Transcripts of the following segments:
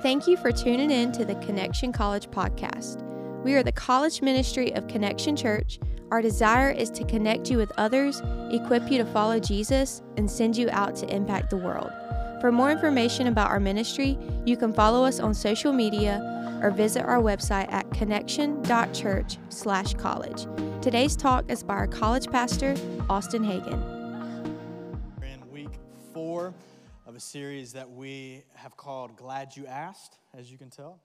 Thank you for tuning in to the Connection College podcast. We are the college ministry of Connection Church. Our desire is to connect you with others, equip you to follow Jesus, and send you out to impact the world. For more information about our ministry, you can follow us on social media or visit our website at connection.church/college. Today's talk is by our college pastor, Austin Hagen. in week four of a series that we have called Glad You Asked, as you can tell.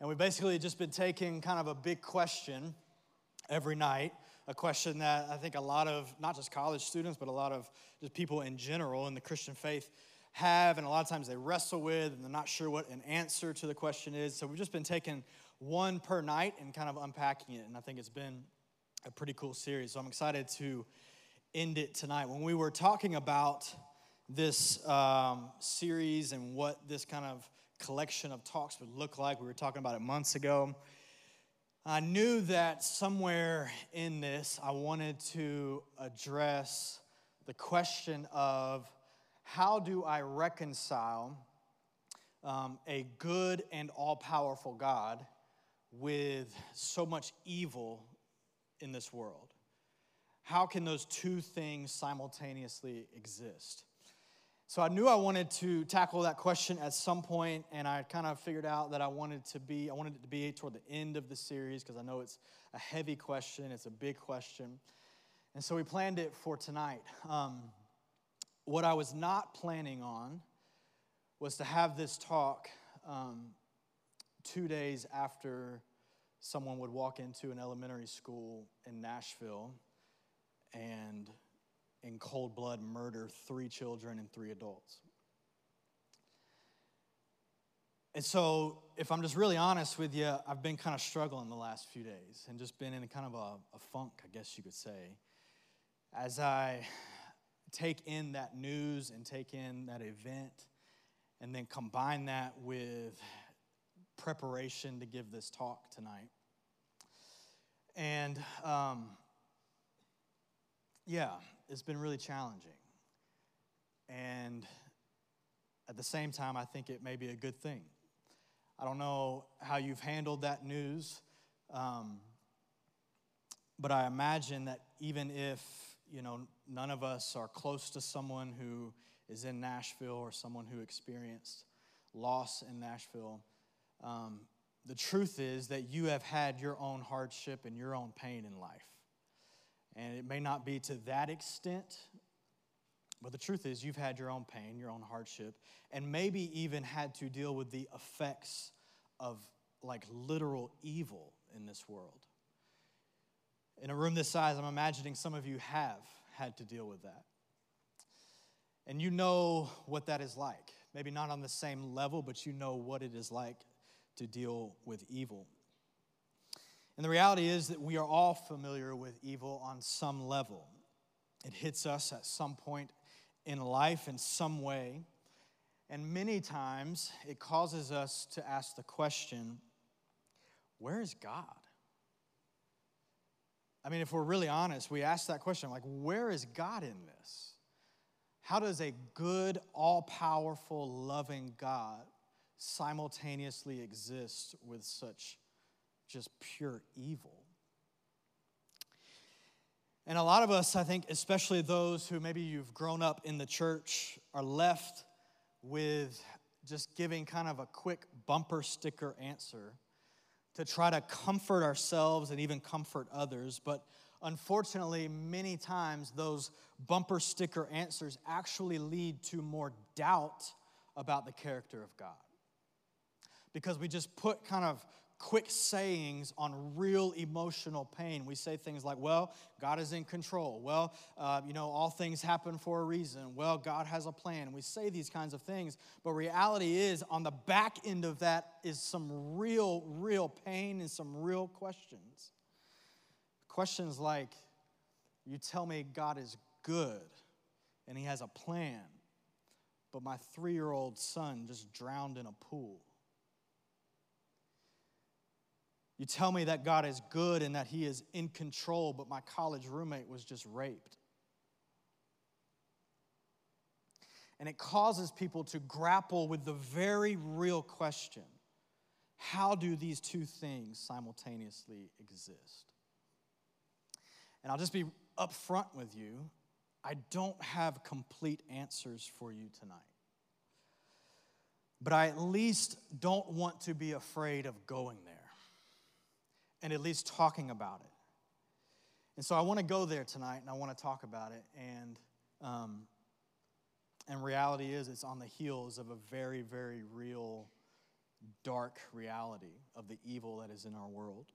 And we've basically just been taking kind of a big question every night, a question that I think a lot of, not just college students, but a lot of just people in general in the Christian faith have, and a lot of times they wrestle with, and they're not sure what an answer to the question is. So we've just been taking one per night and kind of unpacking it, and I think it's been a pretty cool series. So I'm excited to end it tonight. When we were talking about this um, series and what this kind of collection of talks would look like, we were talking about it months ago. I knew that somewhere in this, I wanted to address the question of how do I reconcile um, a good and all powerful God with so much evil in this world? How can those two things simultaneously exist? So I knew I wanted to tackle that question at some point, and I kind of figured out that I wanted to be, I wanted it to be toward the end of the series because I know it's a heavy question, it's a big question. And so we planned it for tonight. Um, what I was not planning on was to have this talk um, two days after someone would walk into an elementary school in Nashville and in cold blood murder three children and three adults. And so, if I'm just really honest with you, I've been kind of struggling the last few days and just been in kind of a, a funk, I guess you could say, as I take in that news and take in that event and then combine that with preparation to give this talk tonight. And um, yeah, it's been really challenging. And at the same time, I think it may be a good thing. I don't know how you've handled that news, um, but I imagine that even if you know none of us are close to someone who is in Nashville or someone who experienced loss in Nashville, um, the truth is that you have had your own hardship and your own pain in life. And it may not be to that extent, but the truth is you've had your own pain, your own hardship, and maybe even had to deal with the effects of like literal evil in this world. In a room this size, I'm imagining some of you have had to deal with that. And you know what that is like. Maybe not on the same level, but you know what it is like to deal with evil. And the reality is that we are all familiar with evil on some level. It hits us at some point in life in some way. And many times it causes us to ask the question where is God? I mean, if we're really honest, we ask that question like, where is God in this? How does a good, all powerful, loving God simultaneously exist with such just pure evil? And a lot of us, I think, especially those who maybe you've grown up in the church, are left with just giving kind of a quick bumper sticker answer to try to comfort ourselves and even comfort others. But unfortunately, many times those bumper sticker answers actually lead to more doubt about the character of God. Because we just put kind of quick sayings on real emotional pain. We say things like, well, God is in control. Well, uh, you know, all things happen for a reason. Well, God has a plan. We say these kinds of things, but reality is, on the back end of that is some real, real pain and some real questions. Questions like, you tell me God is good and He has a plan, but my three year old son just drowned in a pool. You tell me that God is good and that He is in control, but my college roommate was just raped. And it causes people to grapple with the very real question how do these two things simultaneously exist? And I'll just be upfront with you I don't have complete answers for you tonight. But I at least don't want to be afraid of going there and at least talking about it. And so I want to go there tonight and I want to talk about it. And, um, and reality is, it's on the heels of a very, very real, dark reality of the evil that is in our world.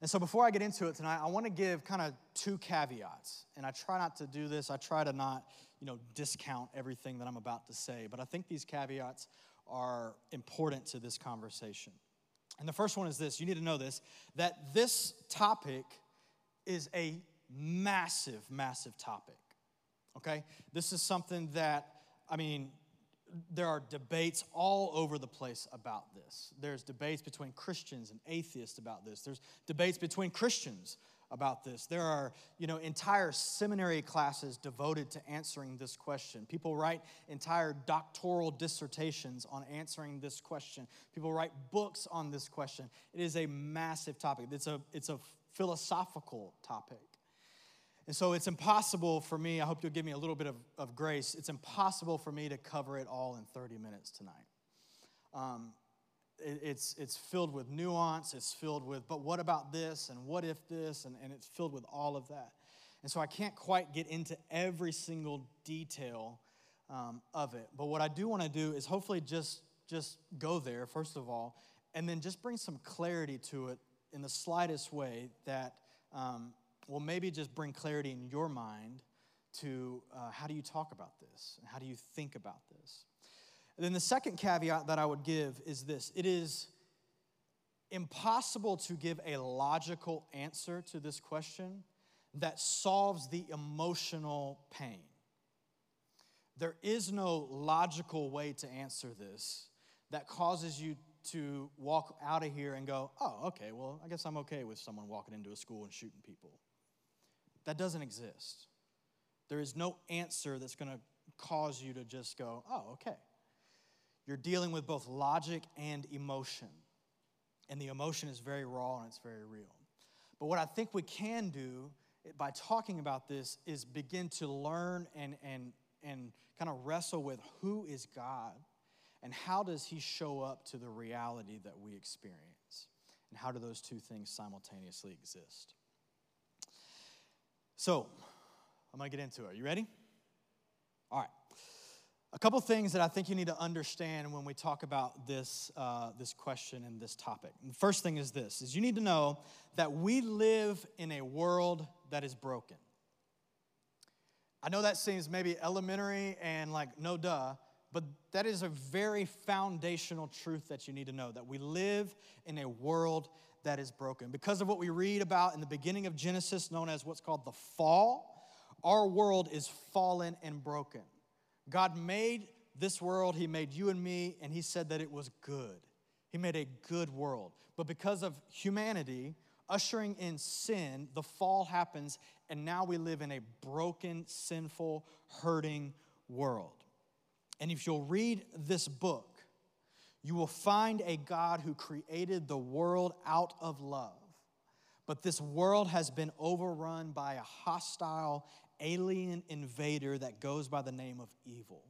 And so before I get into it tonight, I want to give kind of two caveats. And I try not to do this. I try to not, you know, discount everything that I'm about to say, but I think these caveats are important to this conversation. And the first one is this, you need to know this that this topic is a massive massive topic. Okay? This is something that I mean, there are debates all over the place about this. There's debates between Christians and atheists about this. There's debates between Christians about this. There are, you know, entire seminary classes devoted to answering this question. People write entire doctoral dissertations on answering this question. People write books on this question. It is a massive topic. It's a it's a philosophical topic. And so it's impossible for me, I hope you'll give me a little bit of, of grace, it's impossible for me to cover it all in 30 minutes tonight. Um, it's, it's filled with nuance, it's filled with, but what about this, and what if this, and, and it's filled with all of that. And so I can't quite get into every single detail um, of it. But what I do want to do is hopefully just, just go there, first of all, and then just bring some clarity to it in the slightest way that um, will maybe just bring clarity in your mind to uh, how do you talk about this and how do you think about this. And then the second caveat that I would give is this it is impossible to give a logical answer to this question that solves the emotional pain. There is no logical way to answer this that causes you to walk out of here and go, oh, okay, well, I guess I'm okay with someone walking into a school and shooting people. That doesn't exist. There is no answer that's going to cause you to just go, oh, okay. You're dealing with both logic and emotion. And the emotion is very raw and it's very real. But what I think we can do by talking about this is begin to learn and, and, and kind of wrestle with who is God and how does he show up to the reality that we experience? And how do those two things simultaneously exist? So, I'm to get into it. Are you ready? All right. A couple things that I think you need to understand when we talk about this, uh, this question and this topic. The first thing is this, is you need to know that we live in a world that is broken. I know that seems maybe elementary and like no duh, but that is a very foundational truth that you need to know that we live in a world that is broken. Because of what we read about in the beginning of Genesis, known as what's called the fall, our world is fallen and broken. God made this world, He made you and me, and He said that it was good. He made a good world. But because of humanity, ushering in sin, the fall happens, and now we live in a broken, sinful, hurting world. And if you'll read this book, you will find a God who created the world out of love. But this world has been overrun by a hostile alien invader that goes by the name of evil.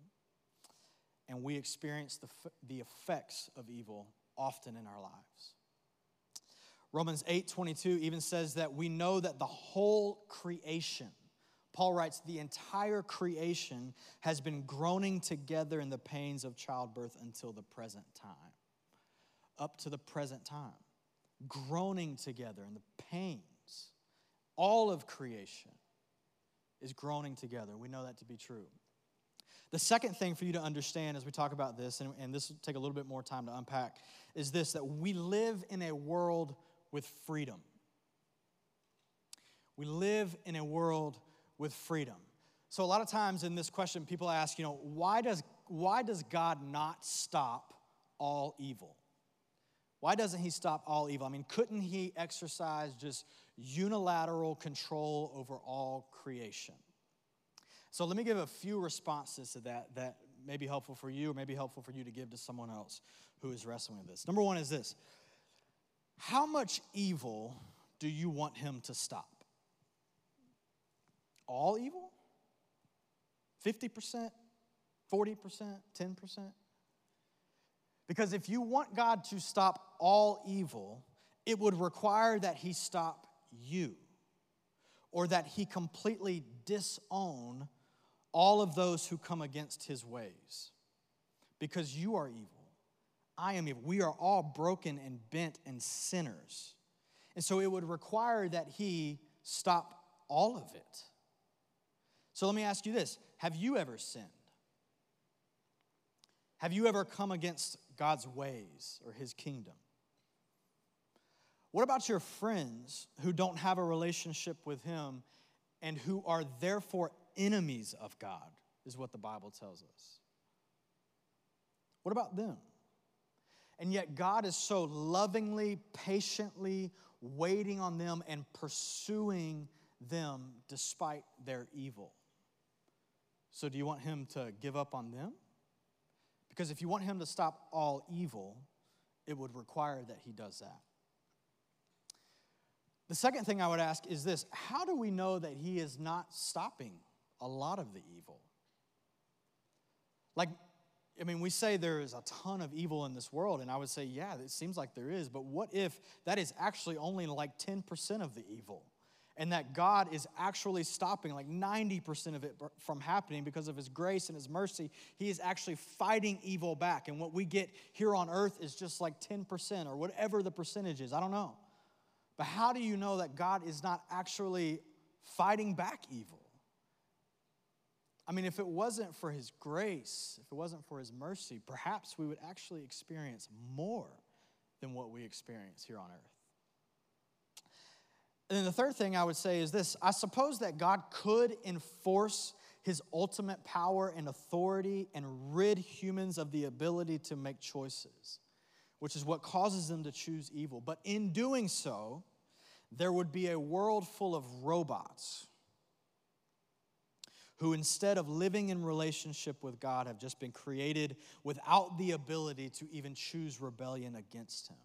And we experience the, the effects of evil often in our lives. Romans 8 22 even says that we know that the whole creation Paul writes, the entire creation has been groaning together in the pains of childbirth until the present time. Up to the present time. Groaning together in the pains. All of creation is groaning together. We know that to be true. The second thing for you to understand as we talk about this, and, and this will take a little bit more time to unpack, is this that we live in a world with freedom. We live in a world with freedom. So a lot of times in this question, people ask, you know, why does, why does God not stop all evil? Why doesn't he stop all evil? I mean, couldn't he exercise just unilateral control over all creation? So let me give a few responses to that that may be helpful for you or may be helpful for you to give to someone else who is wrestling with this. Number one is this How much evil do you want him to stop? All evil? 50%? 40%? 10%? Because if you want God to stop all evil, it would require that he stop you or that he completely disown all of those who come against his ways. Because you are evil. I am evil. We are all broken and bent and sinners. And so it would require that he stop all of it. So let me ask you this Have you ever sinned? Have you ever come against God's ways or his kingdom? What about your friends who don't have a relationship with him and who are therefore enemies of God, is what the Bible tells us? What about them? And yet, God is so lovingly, patiently waiting on them and pursuing them despite their evil. So, do you want Him to give up on them? Because if you want Him to stop all evil, it would require that He does that. The second thing I would ask is this How do we know that He is not stopping a lot of the evil? Like, I mean, we say there is a ton of evil in this world, and I would say, yeah, it seems like there is, but what if that is actually only like 10% of the evil? And that God is actually stopping like 90% of it from happening because of His grace and His mercy. He is actually fighting evil back. And what we get here on earth is just like 10% or whatever the percentage is. I don't know. But how do you know that God is not actually fighting back evil? I mean, if it wasn't for his grace, if it wasn't for his mercy, perhaps we would actually experience more than what we experience here on earth. And then the third thing I would say is this I suppose that God could enforce his ultimate power and authority and rid humans of the ability to make choices, which is what causes them to choose evil. But in doing so, there would be a world full of robots who, instead of living in relationship with God, have just been created without the ability to even choose rebellion against Him.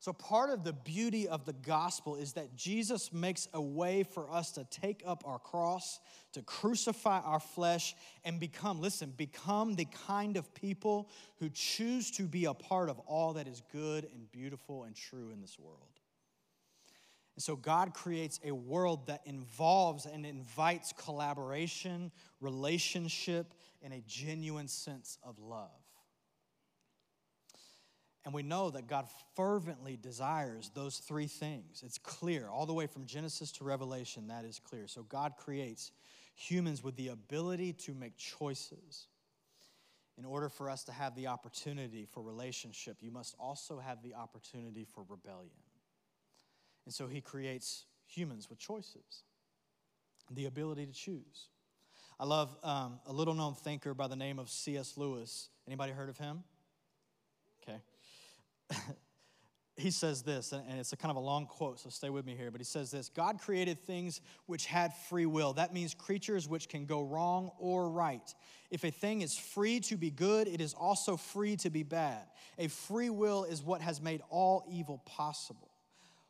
So, part of the beauty of the gospel is that Jesus makes a way for us to take up our cross, to crucify our flesh, and become, listen, become the kind of people who choose to be a part of all that is good and beautiful and true in this world. And so God creates a world that involves and invites collaboration, relationship, and a genuine sense of love. And we know that God fervently desires those three things. It's clear, all the way from Genesis to Revelation, that is clear. So God creates humans with the ability to make choices. In order for us to have the opportunity for relationship, you must also have the opportunity for rebellion. And so he creates humans with choices, the ability to choose. I love um, a little known thinker by the name of C.S. Lewis. Anybody heard of him? He says this, and it's a kind of a long quote, so stay with me here. But he says this God created things which had free will. That means creatures which can go wrong or right. If a thing is free to be good, it is also free to be bad. A free will is what has made all evil possible.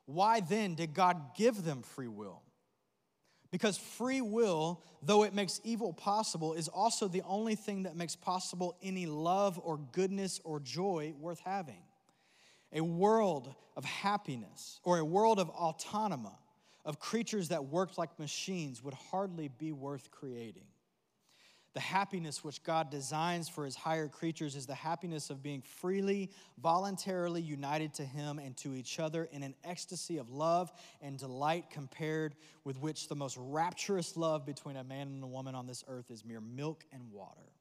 Why then did God give them free will? Because free will, though it makes evil possible, is also the only thing that makes possible any love or goodness or joy worth having. A world of happiness or a world of autonomy, of creatures that worked like machines, would hardly be worth creating. The happiness which God designs for his higher creatures is the happiness of being freely, voluntarily united to him and to each other in an ecstasy of love and delight compared with which the most rapturous love between a man and a woman on this earth is mere milk and water.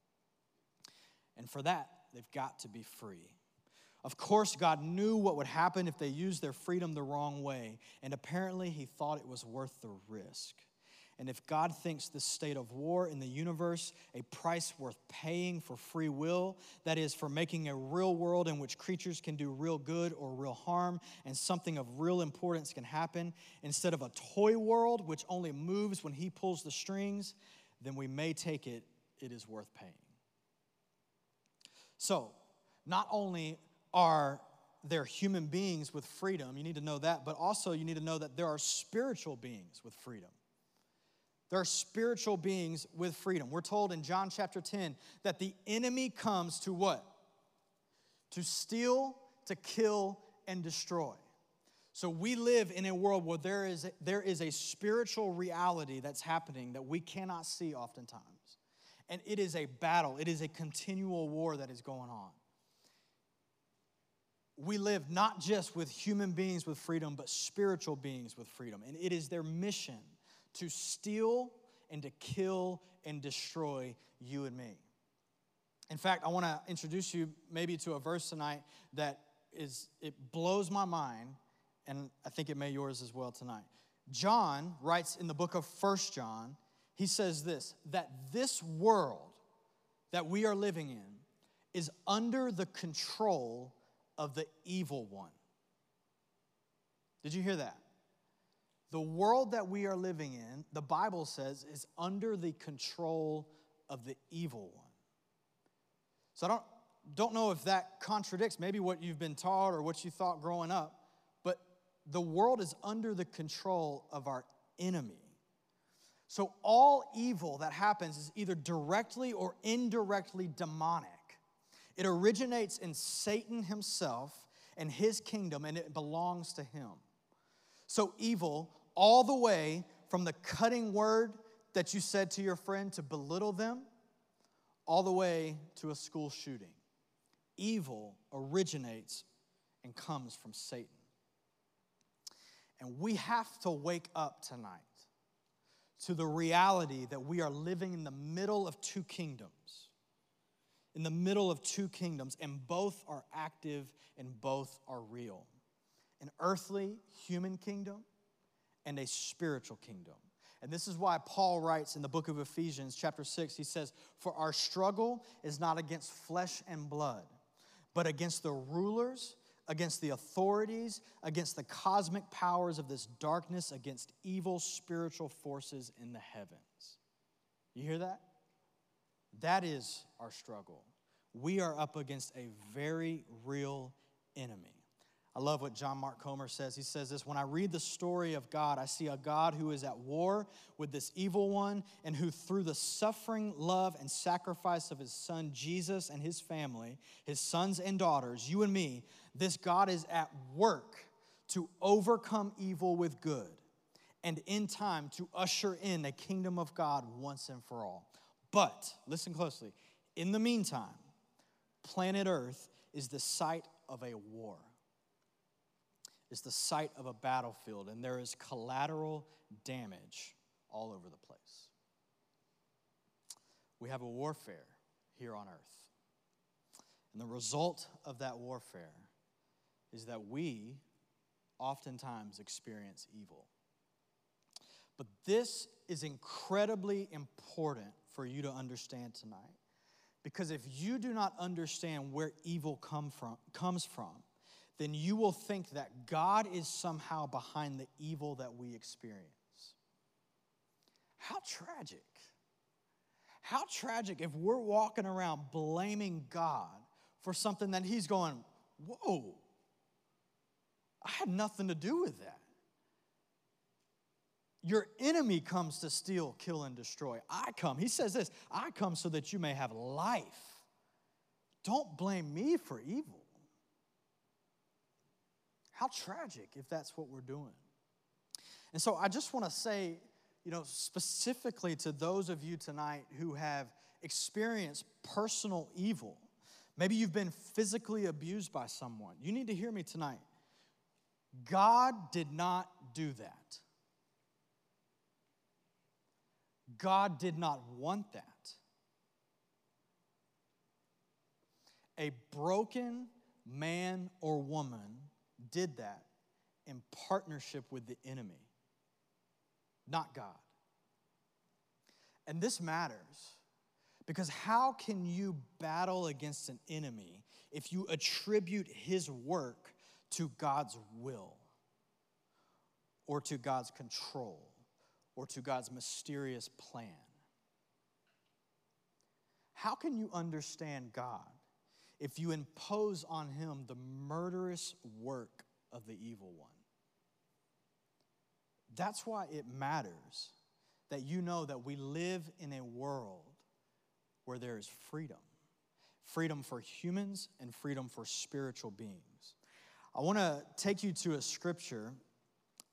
And for that, they've got to be free. Of course, God knew what would happen if they used their freedom the wrong way, and apparently, He thought it was worth the risk. And if God thinks the state of war in the universe a price worth paying for free will, that is, for making a real world in which creatures can do real good or real harm and something of real importance can happen, instead of a toy world which only moves when He pulls the strings, then we may take it, it is worth paying. So, not only are they're human beings with freedom, you need to know that, but also you need to know that there are spiritual beings with freedom. There are spiritual beings with freedom. We're told in John chapter 10 that the enemy comes to what? To steal, to kill, and destroy. So we live in a world where there is, a, there is a spiritual reality that's happening that we cannot see oftentimes. And it is a battle, it is a continual war that is going on. We live not just with human beings with freedom, but spiritual beings with freedom. And it is their mission to steal and to kill and destroy you and me. In fact, I want to introduce you maybe to a verse tonight that is it blows my mind and I think it may yours as well tonight. John writes in the book of First John, he says this that this world that we are living in is under the control of the evil one. Did you hear that? The world that we are living in, the Bible says, is under the control of the evil one. So I don't, don't know if that contradicts maybe what you've been taught or what you thought growing up, but the world is under the control of our enemy. So all evil that happens is either directly or indirectly demonic. It originates in Satan himself and his kingdom, and it belongs to him. So evil all the way from the cutting word that you said to your friend to belittle them, all the way to a school shooting. Evil originates and comes from Satan. And we have to wake up tonight to the reality that we are living in the middle of two kingdoms. In the middle of two kingdoms, and both are active and both are real an earthly human kingdom and a spiritual kingdom. And this is why Paul writes in the book of Ephesians, chapter 6, he says, For our struggle is not against flesh and blood, but against the rulers, against the authorities, against the cosmic powers of this darkness, against evil spiritual forces in the heavens. You hear that? That is our struggle. We are up against a very real enemy. I love what John Mark Comer says. He says this When I read the story of God, I see a God who is at war with this evil one and who, through the suffering, love, and sacrifice of his son Jesus and his family, his sons and daughters, you and me, this God is at work to overcome evil with good and in time to usher in a kingdom of God once and for all. But, listen closely, in the meantime, planet Earth is the site of a war is the site of a battlefield, and there is collateral damage all over the place. We have a warfare here on earth. And the result of that warfare is that we oftentimes experience evil. But this is incredibly important for you to understand tonight. Because if you do not understand where evil come from, comes from, then you will think that God is somehow behind the evil that we experience. How tragic. How tragic if we're walking around blaming God for something that He's going, whoa, I had nothing to do with that. Your enemy comes to steal, kill, and destroy. I come. He says this I come so that you may have life. Don't blame me for evil. How tragic if that's what we're doing. And so I just want to say, you know, specifically to those of you tonight who have experienced personal evil. Maybe you've been physically abused by someone. You need to hear me tonight. God did not do that. God did not want that. A broken man or woman did that in partnership with the enemy, not God. And this matters because how can you battle against an enemy if you attribute his work to God's will or to God's control or to God's mysterious plan? How can you understand God if you impose on him the murderous work of the evil one? That's why it matters that you know that we live in a world where there is freedom freedom for humans and freedom for spiritual beings. I want to take you to a scripture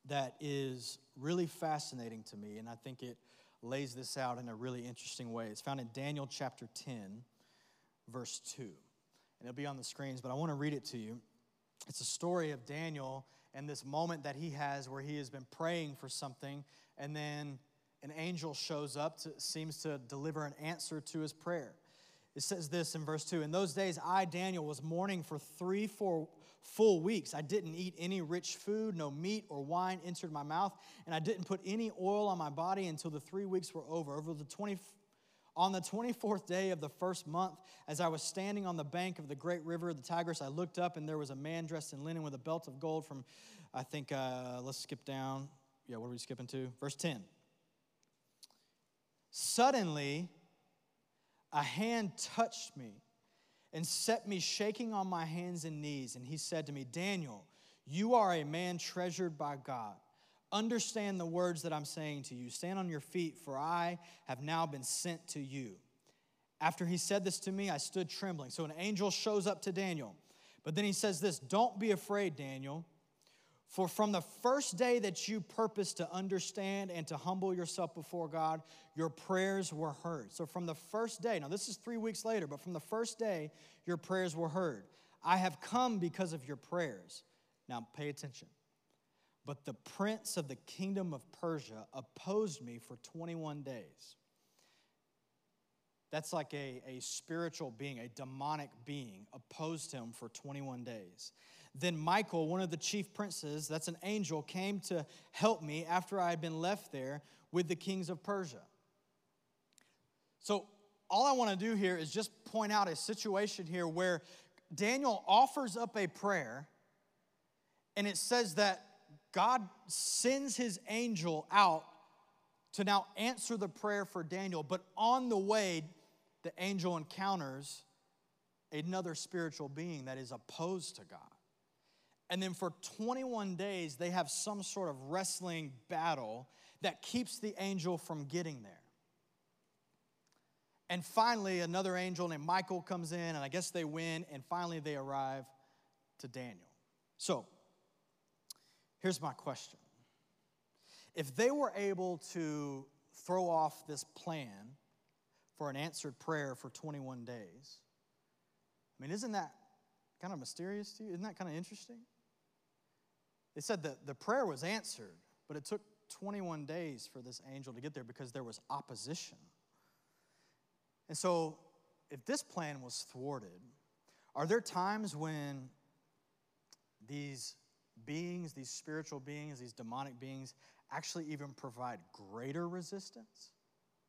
that is really fascinating to me, and I think it lays this out in a really interesting way. It's found in Daniel chapter 10, verse 2. And it'll be on the screens, but I want to read it to you. It's a story of Daniel and this moment that he has where he has been praying for something, and then an angel shows up, to, seems to deliver an answer to his prayer. It says this in verse 2 In those days, I, Daniel, was mourning for three, four full weeks. I didn't eat any rich food, no meat or wine entered my mouth, and I didn't put any oil on my body until the three weeks were over. Over the 20, on the 24th day of the first month, as I was standing on the bank of the great river, the Tigris, I looked up and there was a man dressed in linen with a belt of gold from, I think, uh, let's skip down. Yeah, what are we skipping to? Verse 10. Suddenly, a hand touched me and set me shaking on my hands and knees. And he said to me, Daniel, you are a man treasured by God. Understand the words that I'm saying to you. Stand on your feet, for I have now been sent to you. After he said this to me, I stood trembling. So an angel shows up to Daniel. But then he says this Don't be afraid, Daniel. For from the first day that you purposed to understand and to humble yourself before God, your prayers were heard. So from the first day, now this is three weeks later, but from the first day, your prayers were heard. I have come because of your prayers. Now pay attention. But the prince of the kingdom of Persia opposed me for 21 days. That's like a, a spiritual being, a demonic being, opposed him for 21 days. Then Michael, one of the chief princes, that's an angel, came to help me after I had been left there with the kings of Persia. So, all I want to do here is just point out a situation here where Daniel offers up a prayer, and it says that God sends his angel out to now answer the prayer for Daniel. But on the way, the angel encounters another spiritual being that is opposed to God. And then for 21 days, they have some sort of wrestling battle that keeps the angel from getting there. And finally, another angel named Michael comes in, and I guess they win, and finally they arrive to Daniel. So, here's my question If they were able to throw off this plan for an answered prayer for 21 days, I mean, isn't that kind of mysterious to you? Isn't that kind of interesting? They said that the prayer was answered, but it took 21 days for this angel to get there because there was opposition. And so, if this plan was thwarted, are there times when these beings, these spiritual beings, these demonic beings, actually even provide greater resistance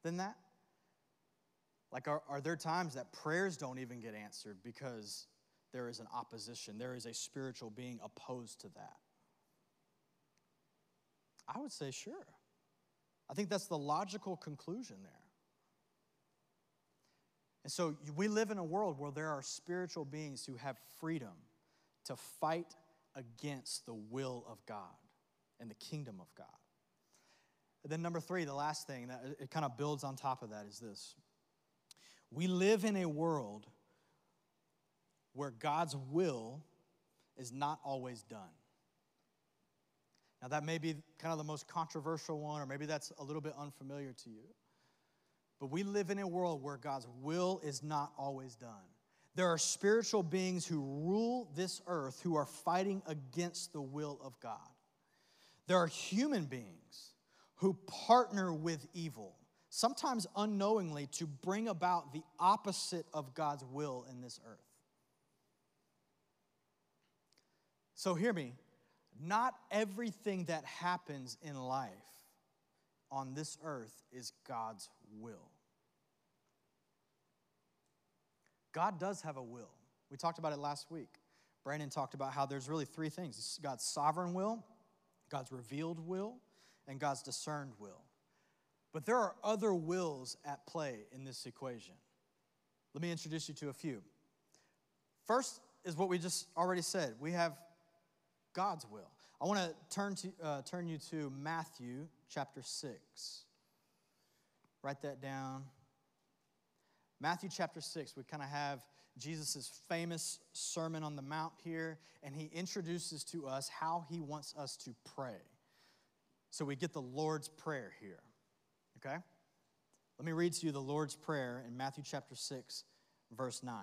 than that? Like, are, are there times that prayers don't even get answered because there is an opposition? There is a spiritual being opposed to that. I would say, sure. I think that's the logical conclusion there. And so we live in a world where there are spiritual beings who have freedom to fight against the will of God and the kingdom of God. And then, number three, the last thing that it kind of builds on top of that is this we live in a world where God's will is not always done. Now, that may be kind of the most controversial one, or maybe that's a little bit unfamiliar to you. But we live in a world where God's will is not always done. There are spiritual beings who rule this earth who are fighting against the will of God. There are human beings who partner with evil, sometimes unknowingly, to bring about the opposite of God's will in this earth. So, hear me not everything that happens in life on this earth is God's will. God does have a will. We talked about it last week. Brandon talked about how there's really three things God's sovereign will, God's revealed will, and God's discerned will. But there are other wills at play in this equation. Let me introduce you to a few. First is what we just already said we have God's will. I want to turn, to, uh, turn you to Matthew chapter 6. Write that down. Matthew chapter 6, we kind of have Jesus' famous Sermon on the Mount here, and he introduces to us how he wants us to pray. So we get the Lord's Prayer here, okay? Let me read to you the Lord's Prayer in Matthew chapter 6, verse 9.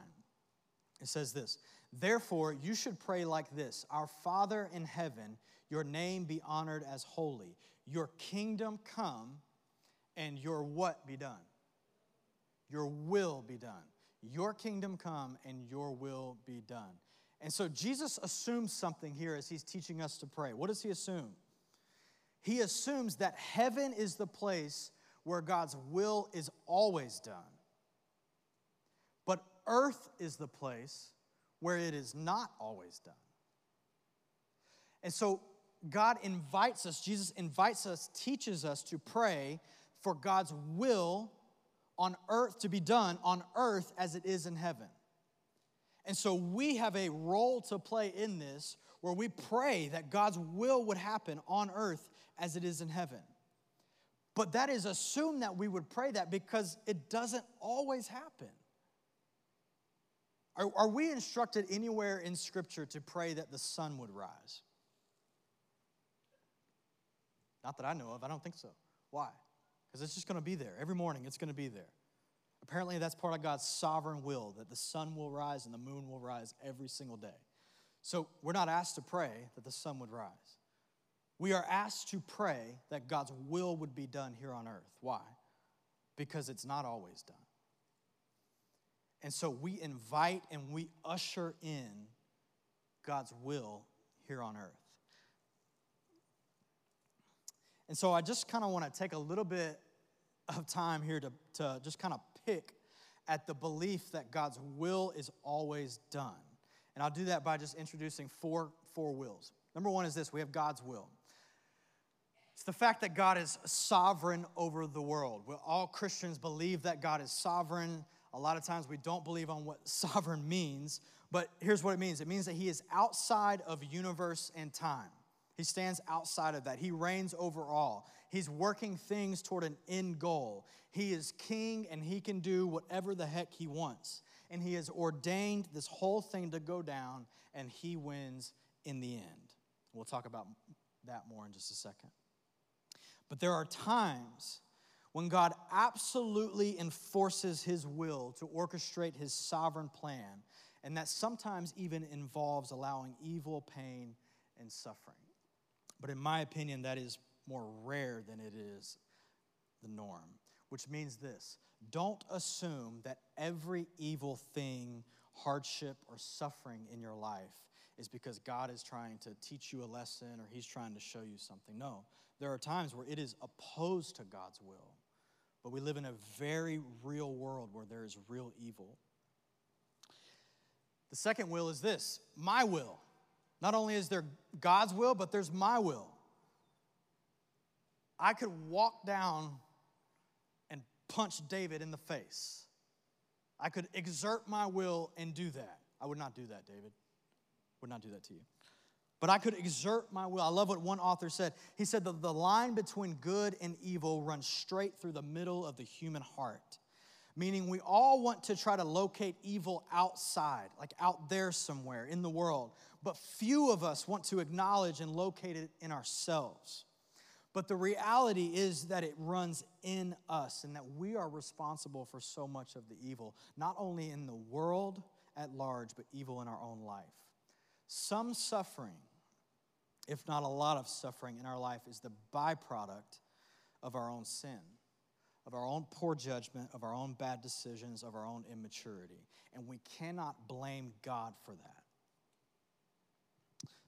It says this Therefore, you should pray like this Our Father in heaven, your name be honored as holy, your kingdom come, and your what be done? Your will be done. Your kingdom come and your will be done. And so Jesus assumes something here as he's teaching us to pray. What does he assume? He assumes that heaven is the place where God's will is always done. But earth is the place where it is not always done. And so God invites us, Jesus invites us, teaches us to pray for God's will on earth to be done on earth as it is in heaven. And so we have a role to play in this where we pray that God's will would happen on earth as it is in heaven. But that is assume that we would pray that because it doesn't always happen. Are, are we instructed anywhere in Scripture to pray that the sun would rise? Not that I know of, I don't think so. Why? because it's just going to be there. Every morning, it's going to be there. Apparently, that's part of God's sovereign will that the sun will rise and the moon will rise every single day. So, we're not asked to pray that the sun would rise. We are asked to pray that God's will would be done here on earth. Why? Because it's not always done. And so we invite and we usher in God's will here on earth. And so I just kind of want to take a little bit of time here to, to just kind of pick at the belief that God's will is always done. And I'll do that by just introducing four, four wills. Number one is this we have God's will. It's the fact that God is sovereign over the world. All Christians believe that God is sovereign. A lot of times we don't believe on what sovereign means, but here's what it means it means that He is outside of universe and time. He stands outside of that. He reigns over all. He's working things toward an end goal. He is king and he can do whatever the heck he wants. And he has ordained this whole thing to go down, and he wins in the end. We'll talk about that more in just a second. But there are times when God absolutely enforces his will to orchestrate his sovereign plan, and that sometimes even involves allowing evil, pain, and suffering. But in my opinion, that is more rare than it is the norm, which means this don't assume that every evil thing, hardship, or suffering in your life is because God is trying to teach you a lesson or He's trying to show you something. No, there are times where it is opposed to God's will. But we live in a very real world where there is real evil. The second will is this my will. Not only is there God's will, but there's my will. I could walk down and punch David in the face. I could exert my will and do that. I would not do that, David. Would not do that to you. But I could exert my will. I love what one author said. He said that the line between good and evil runs straight through the middle of the human heart. Meaning, we all want to try to locate evil outside, like out there somewhere in the world. But few of us want to acknowledge and locate it in ourselves. But the reality is that it runs in us and that we are responsible for so much of the evil, not only in the world at large, but evil in our own life. Some suffering, if not a lot of suffering in our life, is the byproduct of our own sin, of our own poor judgment, of our own bad decisions, of our own immaturity. And we cannot blame God for that.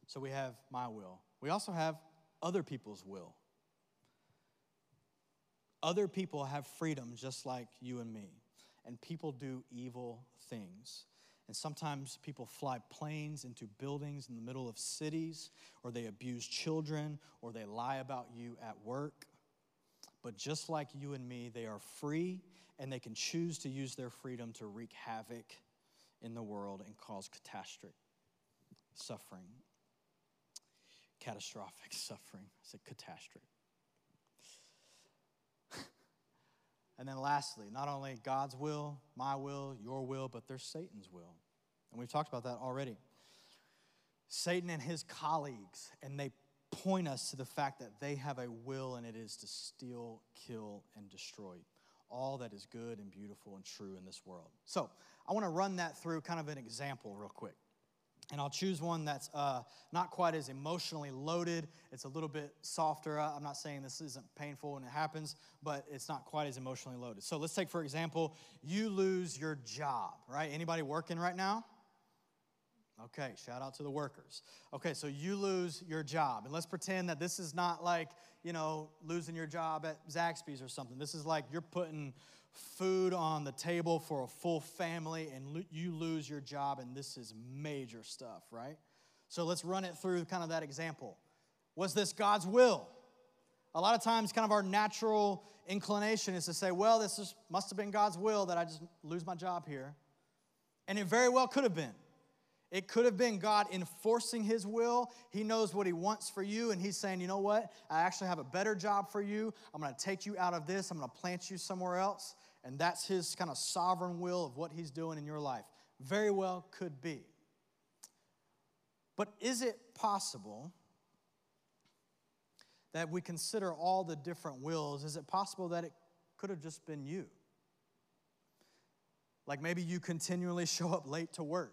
So we have my will. We also have other people's will. Other people have freedom just like you and me, and people do evil things. And sometimes people fly planes into buildings in the middle of cities, or they abuse children, or they lie about you at work. But just like you and me, they are free and they can choose to use their freedom to wreak havoc in the world and cause catastrophic suffering. Catastrophic suffering. I said catastrophe. And then lastly, not only God's will, my will, your will, but there's Satan's will. And we've talked about that already. Satan and his colleagues, and they point us to the fact that they have a will and it is to steal, kill, and destroy all that is good and beautiful and true in this world. So I want to run that through kind of an example real quick. And I'll choose one that's uh, not quite as emotionally loaded. It's a little bit softer. I'm not saying this isn't painful when it happens, but it's not quite as emotionally loaded. So let's take, for example, you lose your job, right? Anybody working right now? Okay, shout out to the workers. Okay, so you lose your job. And let's pretend that this is not like, you know, losing your job at Zaxby's or something. This is like you're putting food on the table for a full family and lo- you lose your job, and this is major stuff, right? So let's run it through kind of that example. Was this God's will? A lot of times, kind of our natural inclination is to say, well, this is, must have been God's will that I just lose my job here. And it very well could have been. It could have been God enforcing His will. He knows what He wants for you, and He's saying, you know what? I actually have a better job for you. I'm going to take you out of this, I'm going to plant you somewhere else. And that's His kind of sovereign will of what He's doing in your life. Very well could be. But is it possible that we consider all the different wills? Is it possible that it could have just been you? Like maybe you continually show up late to work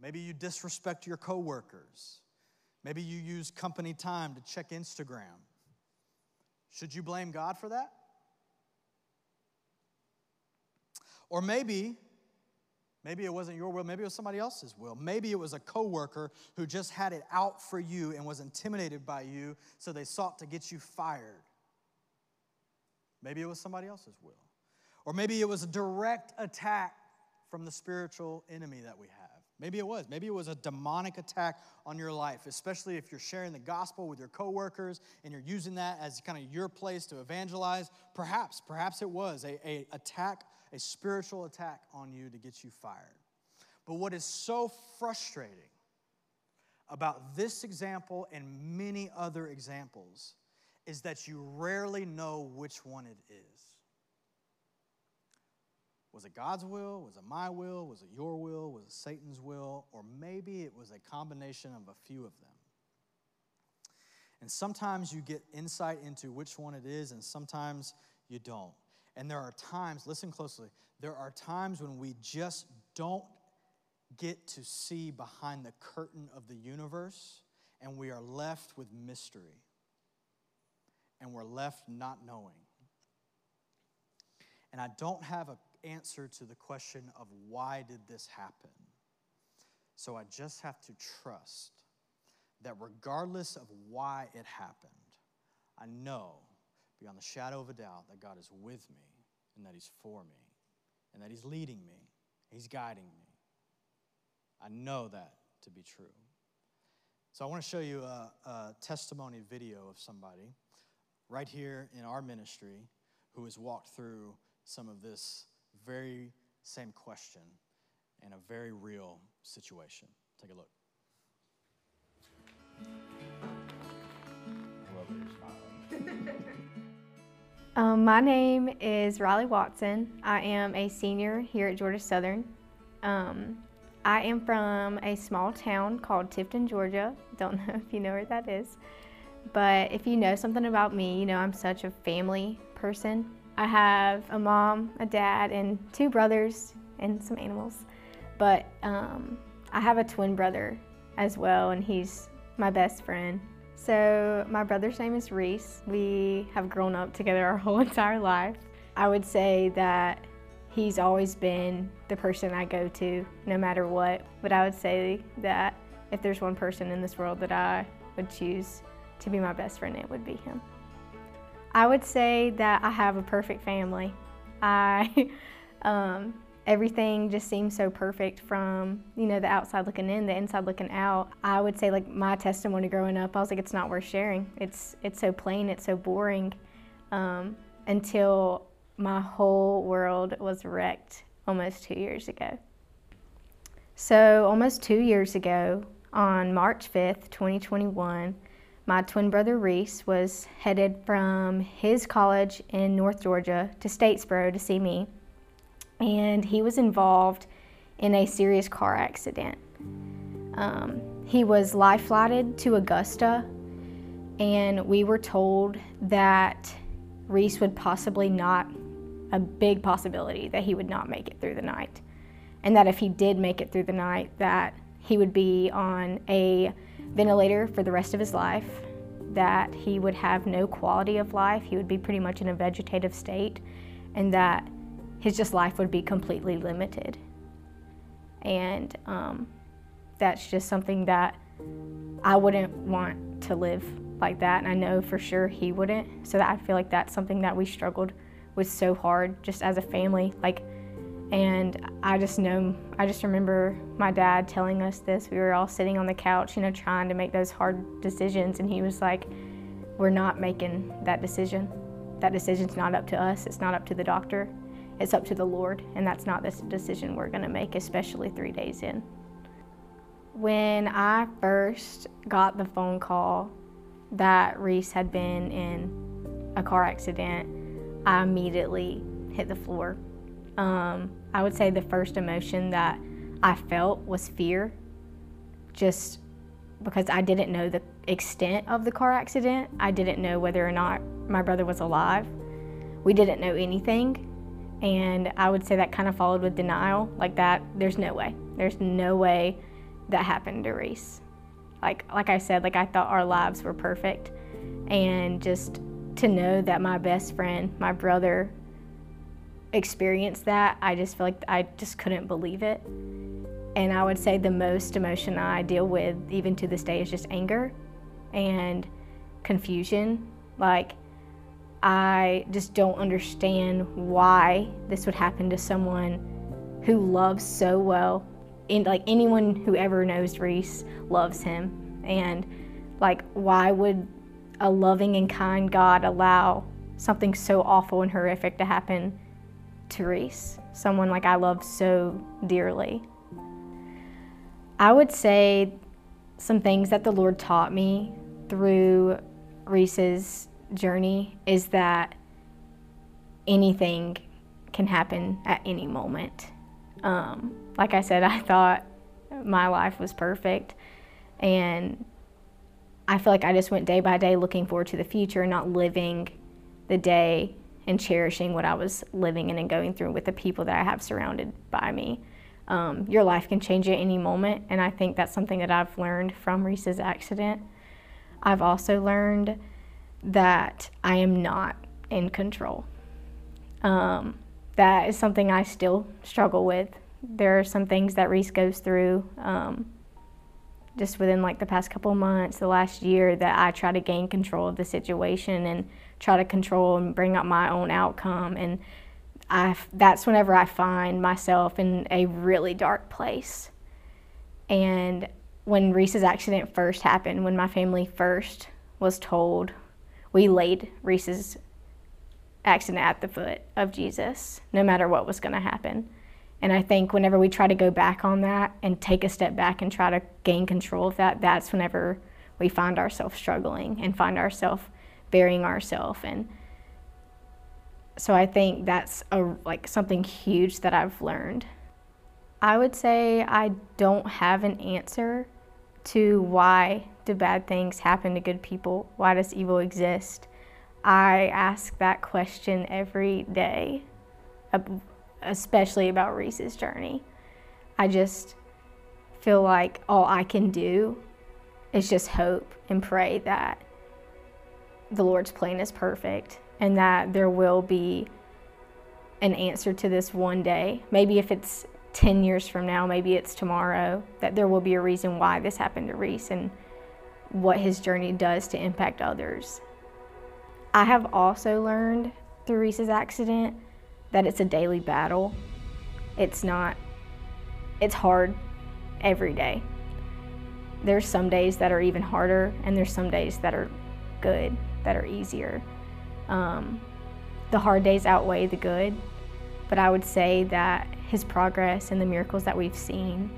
Maybe you disrespect your coworkers. Maybe you use company time to check Instagram. Should you blame God for that? Or maybe maybe it wasn't your will, maybe it was somebody else's will. Maybe it was a coworker who just had it out for you and was intimidated by you, so they sought to get you fired. Maybe it was somebody else's will. Or maybe it was a direct attack from the spiritual enemy that we have. Maybe it was. Maybe it was a demonic attack on your life, especially if you're sharing the gospel with your coworkers and you're using that as kind of your place to evangelize. Perhaps, perhaps it was a, a attack, a spiritual attack on you to get you fired. But what is so frustrating about this example and many other examples is that you rarely know which one it is. Was it God's will? Was it my will? Was it your will? Was it Satan's will? Or maybe it was a combination of a few of them. And sometimes you get insight into which one it is, and sometimes you don't. And there are times, listen closely, there are times when we just don't get to see behind the curtain of the universe, and we are left with mystery. And we're left not knowing. And I don't have a answer to the question of why did this happen. So I just have to trust that regardless of why it happened, I know beyond the shadow of a doubt that God is with me and that He's for me and that He's leading me, He's guiding me. I know that to be true. So I want to show you a, a testimony video of somebody right here in our ministry who has walked through some of this very same question in a very real situation. Take a look. um, my name is Riley Watson. I am a senior here at Georgia Southern. Um, I am from a small town called Tifton, Georgia. Don't know if you know where that is. But if you know something about me, you know I'm such a family person. I have a mom, a dad, and two brothers and some animals. But um, I have a twin brother as well, and he's my best friend. So, my brother's name is Reese. We have grown up together our whole entire life. I would say that he's always been the person I go to no matter what. But I would say that if there's one person in this world that I would choose to be my best friend, it would be him. I would say that I have a perfect family. I, um, everything just seems so perfect from, you know, the outside looking in, the inside looking out. I would say like my testimony growing up, I was like, it's not worth sharing. It's, it's so plain, it's so boring. um, until my whole world was wrecked almost two years ago. So, almost two years ago, on March 5th, 2021, my twin brother Reese was headed from his college in North Georgia to Statesboro to see me, and he was involved in a serious car accident. Um, he was life flighted to Augusta, and we were told that Reese would possibly not, a big possibility that he would not make it through the night. And that if he did make it through the night, that he would be on a ventilator for the rest of his life, that he would have no quality of life, he would be pretty much in a vegetative state, and that his just life would be completely limited. And um, that's just something that I wouldn't want to live like that, and I know for sure he wouldn't. So I feel like that's something that we struggled with so hard, just as a family. Like, and I just know, I just remember my dad telling us this. We were all sitting on the couch, you know, trying to make those hard decisions, and he was like, "We're not making that decision. That decision's not up to us. It's not up to the doctor. It's up to the Lord, and that's not the decision we're going to make, especially three days in." When I first got the phone call that Reese had been in a car accident, I immediately hit the floor. Um, I would say the first emotion that I felt was fear, just because I didn't know the extent of the car accident. I didn't know whether or not my brother was alive. We didn't know anything. And I would say that kind of followed with denial like that. There's no way. There's no way that happened to Reese like like I said, like I thought our lives were perfect, and just to know that my best friend, my brother, experienced that, I just feel like I just couldn't believe it. And I would say the most emotion I deal with, even to this day, is just anger and confusion. Like, I just don't understand why this would happen to someone who loves so well And like anyone who ever knows Reese loves him. And like, why would a loving and kind God allow something so awful and horrific to happen to Reese, someone like I love so dearly? I would say some things that the Lord taught me through Reese's journey is that anything can happen at any moment. Um, like I said, I thought my life was perfect. And I feel like I just went day by day looking forward to the future, not living the day and cherishing what I was living in and going through with the people that I have surrounded by me. Um, your life can change at any moment, and I think that's something that I've learned from Reese's accident. I've also learned that I am not in control. Um, that is something I still struggle with. There are some things that Reese goes through um, just within like the past couple months, the last year, that I try to gain control of the situation and try to control and bring up my own outcome. And I, that's whenever I find myself in a really dark place. And when Reese's accident first happened, when my family first was told, we laid Reese's accident at the foot of Jesus, no matter what was going to happen. And I think whenever we try to go back on that and take a step back and try to gain control of that, that's whenever we find ourselves struggling and find ourselves burying ourselves. And so I think that's a, like something huge that I've learned. I would say I don't have an answer to why do bad things happen to good people? Why does evil exist? I ask that question every day, especially about Reese's journey. I just feel like all I can do is just hope and pray that the Lord's plan is perfect and that there will be an answer to this one day. Maybe if it's 10 years from now, maybe it's tomorrow, that there will be a reason why this happened to Reese and what his journey does to impact others. I have also learned through Reese's accident that it's a daily battle. It's not, it's hard every day. There's some days that are even harder, and there's some days that are good, that are easier. Um, the hard days outweigh the good, but I would say that his progress and the miracles that we've seen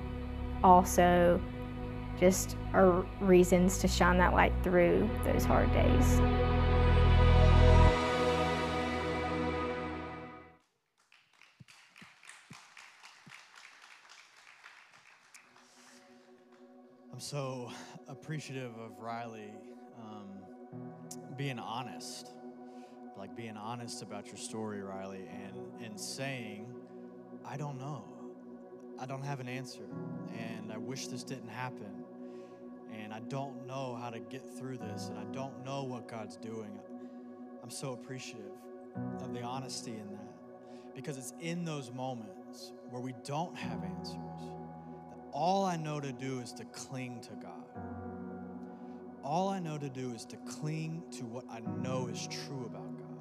also just are reasons to shine that light through those hard days. I'm so appreciative of Riley um, being honest, like being honest about your story, Riley, and, and saying, I don't know. I don't have an answer, and I wish this didn't happen, and I don't know how to get through this, and I don't know what God's doing. I'm so appreciative of the honesty in that because it's in those moments where we don't have answers that all I know to do is to cling to God. All I know to do is to cling to what I know is true about God.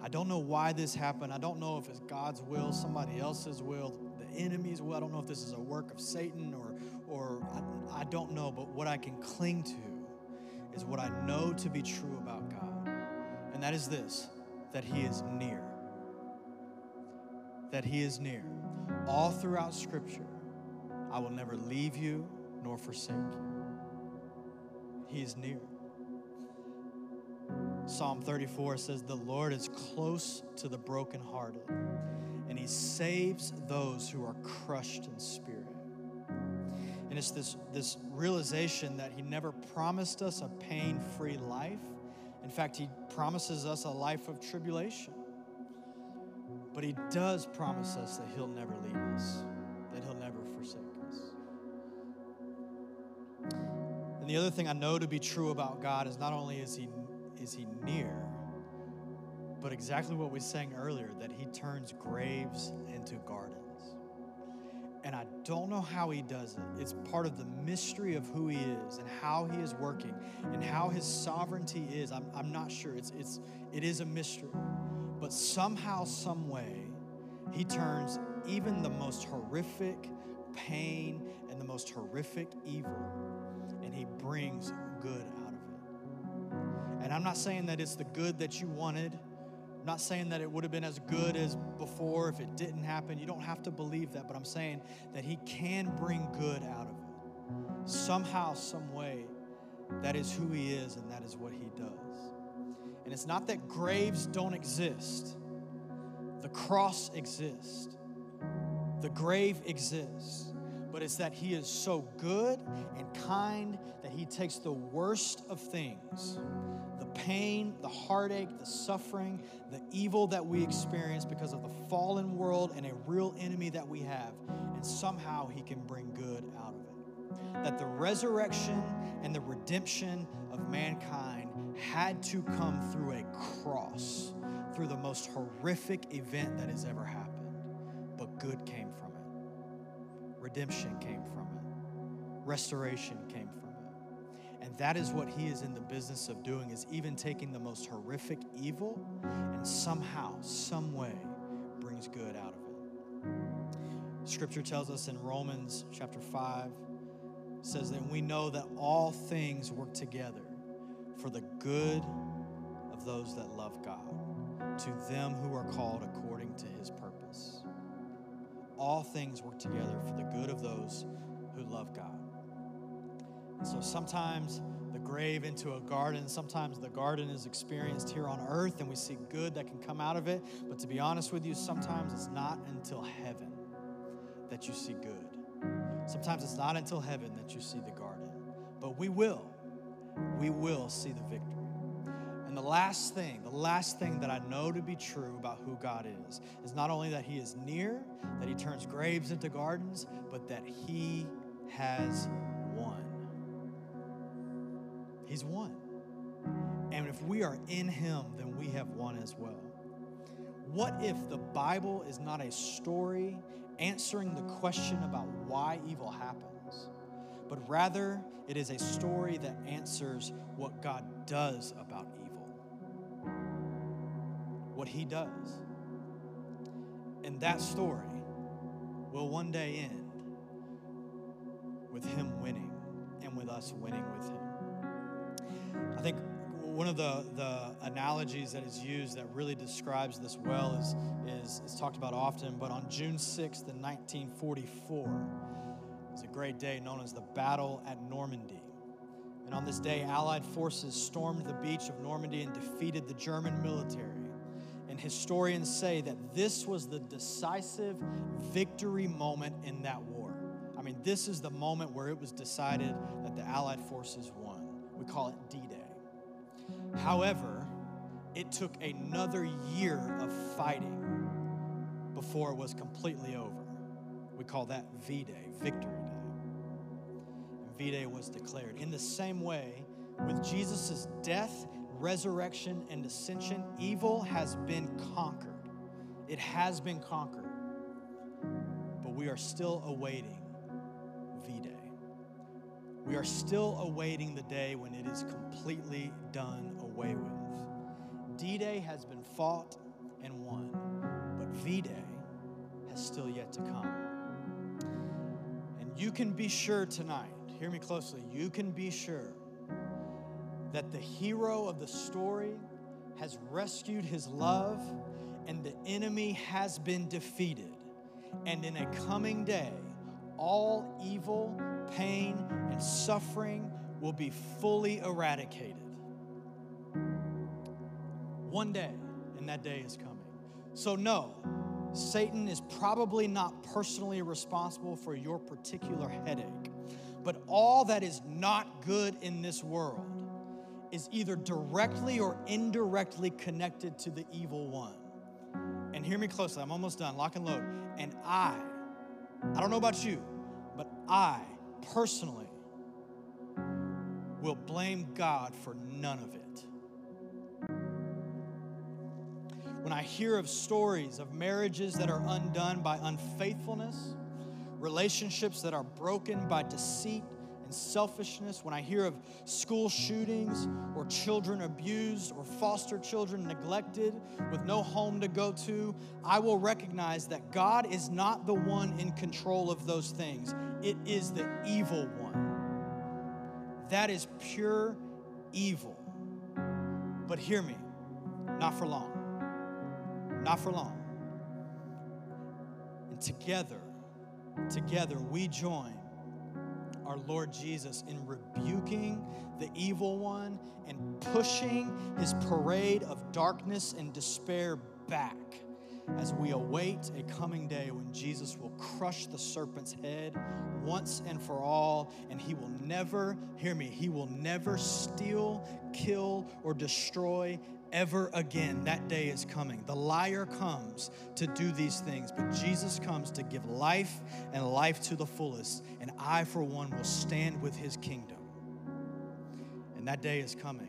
I don't know why this happened. I don't know if it's God's will, somebody else's will, the enemy's will. I don't know if this is a work of Satan or, or I, I don't know. But what I can cling to is what I know to be true about God. And that is this that He is near. That He is near. All throughout Scripture, I will never leave you nor forsake you. He is near. Psalm 34 says, The Lord is close to the brokenhearted, and He saves those who are crushed in spirit. And it's this, this realization that He never promised us a pain free life. In fact, He promises us a life of tribulation. But He does promise us that He'll never leave us, And the other thing I know to be true about God is not only is He is he near, but exactly what we sang earlier that he turns graves into gardens. And I don't know how he does it. It's part of the mystery of who he is and how he is working and how his sovereignty is. I'm, I'm not sure. It's, it's, it is a mystery. But somehow, some way, he turns even the most horrific pain and the most horrific evil, and he brings good out of it. And I'm not saying that it's the good that you wanted. I'm not saying that it would have been as good as before if it didn't happen. You don't have to believe that, but I'm saying that He can bring good out of it. Somehow, some way, that is who He is and that is what He does. And it's not that graves don't exist, the cross exists, the grave exists but it's that He is so good and kind that He takes the worst of things the pain, the heartache, the suffering, the evil that we experience because of the fallen world and a real enemy that we have, and somehow He can bring good out of it. That the resurrection and the redemption of mankind had to come through a cross, through the most horrific event that has ever happened, but good came from it. Redemption came from it. Restoration came from it. And that is what he is in the business of doing is even taking the most horrific evil and somehow, some way brings good out of it. Scripture tells us in Romans chapter 5 says that we know that all things work together for the good of those that love God, to them who are called according all things work together for the good of those who love God. And so sometimes the grave into a garden, sometimes the garden is experienced here on earth and we see good that can come out of it. But to be honest with you, sometimes it's not until heaven that you see good. Sometimes it's not until heaven that you see the garden. But we will. We will see the victory. And the last thing, the last thing that I know to be true about who God is, is not only that He is near, that He turns graves into gardens, but that He has won. He's won. And if we are in Him, then we have won as well. What if the Bible is not a story answering the question about why evil happens, but rather it is a story that answers what God does about evil? What he does. And that story will one day end with him winning and with us winning with him. I think one of the, the analogies that is used that really describes this well is, is, is talked about often, but on June 6th in 1944, is a great day known as the Battle at Normandy. And on this day, Allied forces stormed the beach of Normandy and defeated the German military. And historians say that this was the decisive victory moment in that war. I mean, this is the moment where it was decided that the Allied forces won. We call it D Day. However, it took another year of fighting before it was completely over. We call that V Day, Victory Day. V Day was declared. In the same way, with Jesus' death, resurrection, and ascension, evil has been conquered. It has been conquered. But we are still awaiting V Day. We are still awaiting the day when it is completely done away with. D Day has been fought and won, but V Day has still yet to come. And you can be sure tonight, hear me closely, you can be sure that the hero of the story has rescued his love and the enemy has been defeated. And in a coming day, all evil, pain, and suffering will be fully eradicated. One day, and that day is coming. So, no, Satan is probably not personally responsible for your particular headache, but all that is not good in this world is either directly or indirectly connected to the evil one. And hear me closely, I'm almost done. Lock and load. And I, I don't know about you, but I personally will blame God for none of it. When I hear of stories of marriages that are undone by unfaithfulness, relationships that are broken by deceit and selfishness, when I hear of school shootings or children abused or foster children neglected with no home to go to, I will recognize that God is not the one in control of those things. It is the evil one. That is pure evil. But hear me, not for long. Not for long. And together, together, we join our Lord Jesus in rebuking the evil one and pushing his parade of darkness and despair back as we await a coming day when Jesus will crush the serpent's head once and for all, and he will never, hear me, he will never steal, kill, or destroy ever again. That day is coming. The liar comes to do these things, but Jesus comes to give life and life to the fullest. And I, for one, will stand with his kingdom. And that day is coming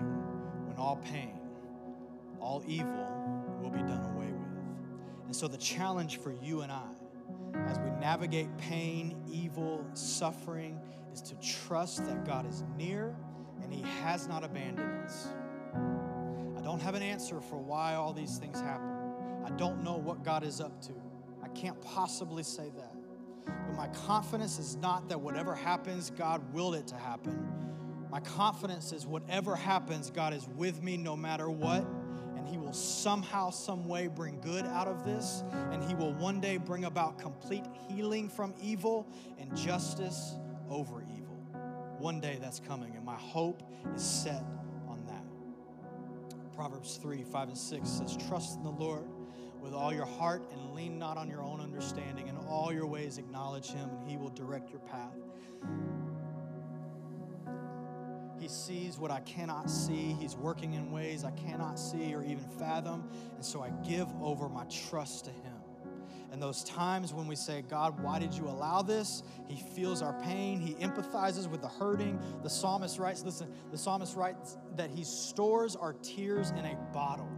when all pain, all evil will be done away with. And so, the challenge for you and I, as we navigate pain, evil, suffering, is to trust that God is near and he has not abandoned us. I don't have an answer for why all these things happen. I don't know what God is up to. I can't possibly say that. But my confidence is not that whatever happens, God willed it to happen. My confidence is whatever happens, God is with me no matter what. And He will somehow, some way bring good out of this. And He will one day bring about complete healing from evil and justice over evil. One day that's coming. And my hope is set Proverbs 3 5 and 6 says, Trust in the Lord with all your heart and lean not on your own understanding. In all your ways, acknowledge him, and he will direct your path. He sees what I cannot see. He's working in ways I cannot see or even fathom. And so I give over my trust to him. And those times when we say, God, why did you allow this? He feels our pain. He empathizes with the hurting. The psalmist writes, listen, the psalmist writes that he stores our tears in a bottle.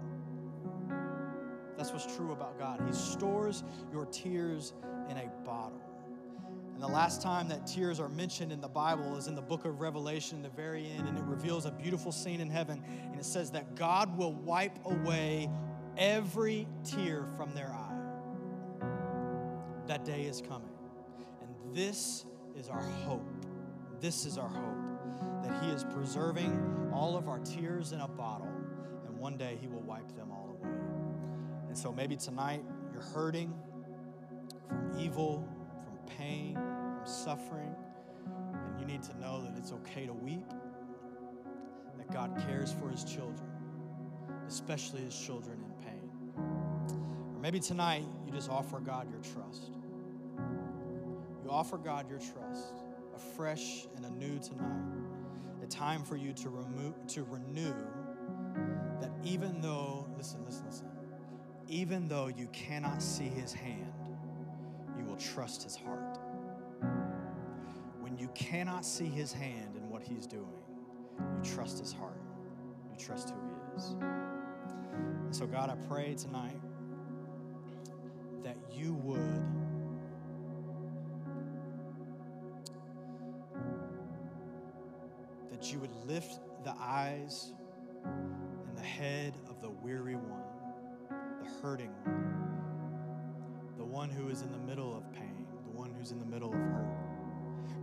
That's what's true about God. He stores your tears in a bottle. And the last time that tears are mentioned in the Bible is in the book of Revelation, the very end, and it reveals a beautiful scene in heaven. And it says that God will wipe away every tear from their eye that day is coming. And this is our hope. This is our hope that He is preserving all of our tears in a bottle, and one day He will wipe them all away. And so maybe tonight you're hurting from evil, from pain, from suffering, and you need to know that it's okay to weep, that God cares for His children, especially His children in pain. Or maybe tonight you just offer God your trust. You offer God your trust afresh and anew tonight. A time for you to, remove, to renew that even though, listen, listen, listen, even though you cannot see his hand, you will trust his heart. When you cannot see his hand in what he's doing, you trust his heart. You trust who he is. And so, God, I pray tonight that you would that you would lift the eyes and the head of the weary one, the hurting one, the one who is in the middle of pain, the one who's in the middle of hurt.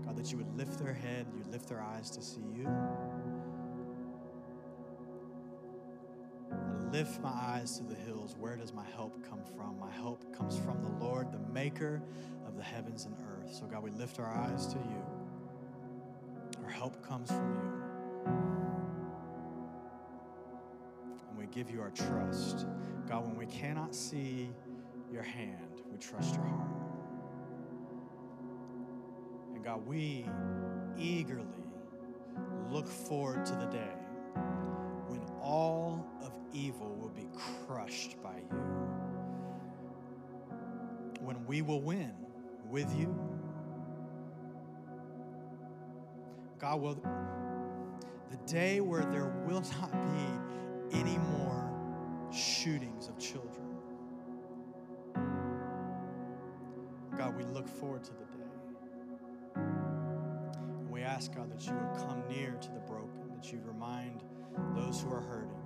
God, that you would lift their head, you lift their eyes to see you. I lift my eyes to the hills. Where does my help come from? My help comes from the Lord, the maker of the heavens and earth. So, God, we lift our eyes to you. Our help comes from you. And we give you our trust. God, when we cannot see your hand, we trust your heart. And God, we eagerly look forward to the day when all of evil will be crushed by you. When we will win with you God will, the day where there will not be any more shootings of children. God, we look forward to the day. We ask, God, that you would come near to the broken, that you remind those who are hurting